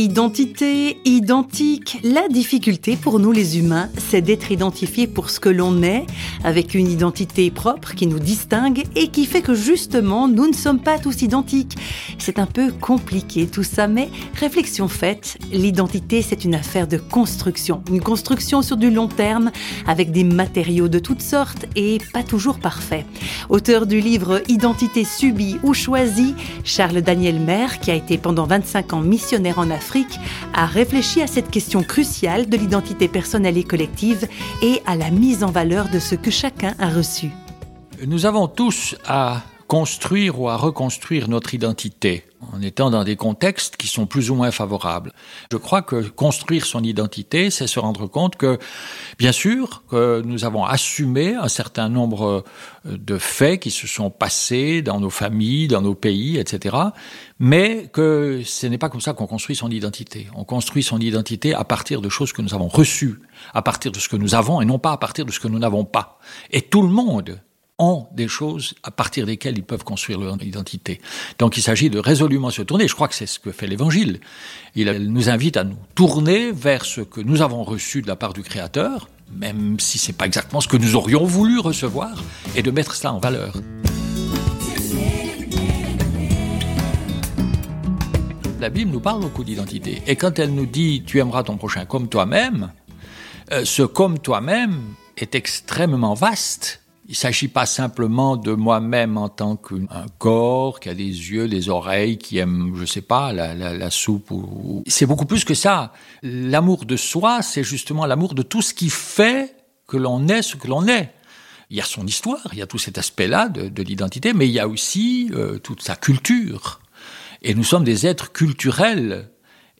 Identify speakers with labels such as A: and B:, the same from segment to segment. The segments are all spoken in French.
A: Identité, identique, la difficulté pour nous les humains, c'est d'être identifié pour ce que l'on est, avec une identité propre qui nous distingue et qui fait que justement nous ne sommes pas tous identiques. C'est un peu compliqué tout ça, mais réflexion faite, l'identité c'est une affaire de construction, une construction sur du long terme, avec des matériaux de toutes sortes et pas toujours parfaits. Auteur du livre Identité subie ou choisie, Charles Daniel Maire, qui a été pendant 25 ans missionnaire en Afrique, a réfléchi à cette question cruciale de l'identité personnelle et collective et à la mise en valeur de ce que chacun a reçu.
B: Nous avons tous à construire ou à reconstruire notre identité en étant dans des contextes qui sont plus ou moins favorables. Je crois que construire son identité, c'est se rendre compte que, bien sûr, que nous avons assumé un certain nombre euh, de faits qui se sont passés dans nos familles, dans nos pays, etc. Mais que ce n'est pas comme ça qu'on construit son identité. On construit son identité à partir de choses que nous avons reçues, à partir de ce que nous avons et non pas à partir de ce que nous n'avons pas. Et tout le monde ont des choses à partir desquelles ils peuvent construire leur identité. Donc il s'agit de résolument se tourner. Je crois que c'est ce que fait l'Évangile. Il nous invite à nous tourner vers ce que nous avons reçu de la part du Créateur, même si c'est pas exactement ce que nous aurions voulu recevoir, et de mettre cela en valeur. La Bible nous parle beaucoup d'identité. Et quand elle nous dit tu aimeras ton prochain comme toi-même, euh, ce comme toi-même est extrêmement vaste il ne s'agit pas simplement de moi-même en tant qu'un corps qui a des yeux, des oreilles, qui aime, je sais pas, la, soupe. Ou... C'est beaucoup plus que ça. L'amour de soi, c'est justement l'amour de tout ce qui fait que l'on est ce que l'on est. Il y a son histoire, il y a tout cet aspect-là de, l'identité, mais il y a aussi euh, toute sa culture. Et nous sommes des êtres culturels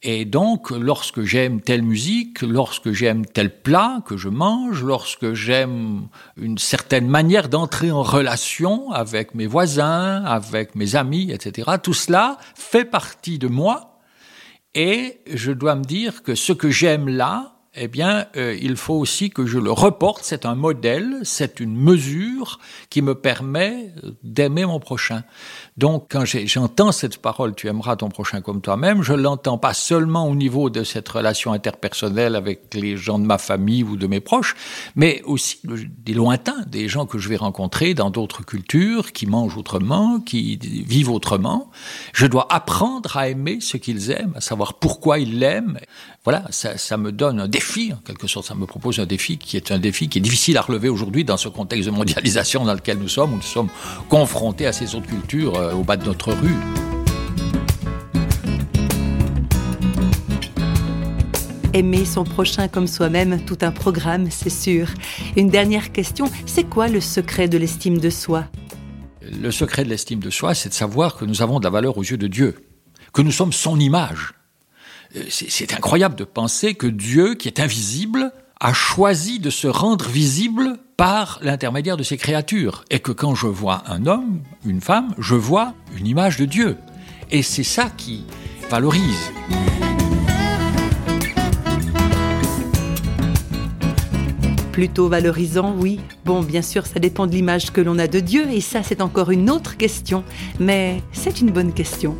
B: et donc, lorsque j'aime telle musique, lorsque j'aime tel plat que je mange, lorsque j'aime une certaine manière d'entrer en relation avec mes voisins, avec mes amis, etc., tout cela fait partie de moi. Et je dois me dire que ce que j'aime là, eh bien, euh, il faut aussi que je le reporte. C'est un modèle, c'est une mesure qui me permet d'aimer mon prochain. Donc, quand j'entends cette parole, tu aimeras ton prochain comme toi-même, je l'entends pas seulement au niveau de cette relation interpersonnelle avec les gens de ma famille ou de mes proches, mais aussi des lointains, des gens que je vais rencontrer dans d'autres cultures, qui mangent autrement, qui vivent autrement. Je dois apprendre à aimer ce qu'ils aiment, à savoir pourquoi ils l'aiment. Voilà, ça, ça me donne un défi, en quelque sorte, ça me propose un défi qui est un défi qui est difficile à relever aujourd'hui dans ce contexte de mondialisation dans lequel nous sommes, où nous sommes confrontés à ces autres cultures euh, au bas de notre rue.
A: Aimer son prochain comme soi-même, tout un programme, c'est sûr. Une dernière question, c'est quoi le secret de l'estime de soi?
B: Le secret de l'estime de soi, c'est de savoir que nous avons de la valeur aux yeux de Dieu, que nous sommes son image. Euh, c'est incroyable de penser que Dieu, qui est invisible, a choisi de se rendre visible par l'intermédiaire de ses créatures. Et que quand je vois un homme, une femme, je vois une image de Dieu. Et c'est ça qui valorise.
A: Plutôt valorisant, oui. Bon, bien sûr, ça dépend de l'image que l'on a de Dieu, et ça, c'est encore une autre question. Mais c'est une bonne question.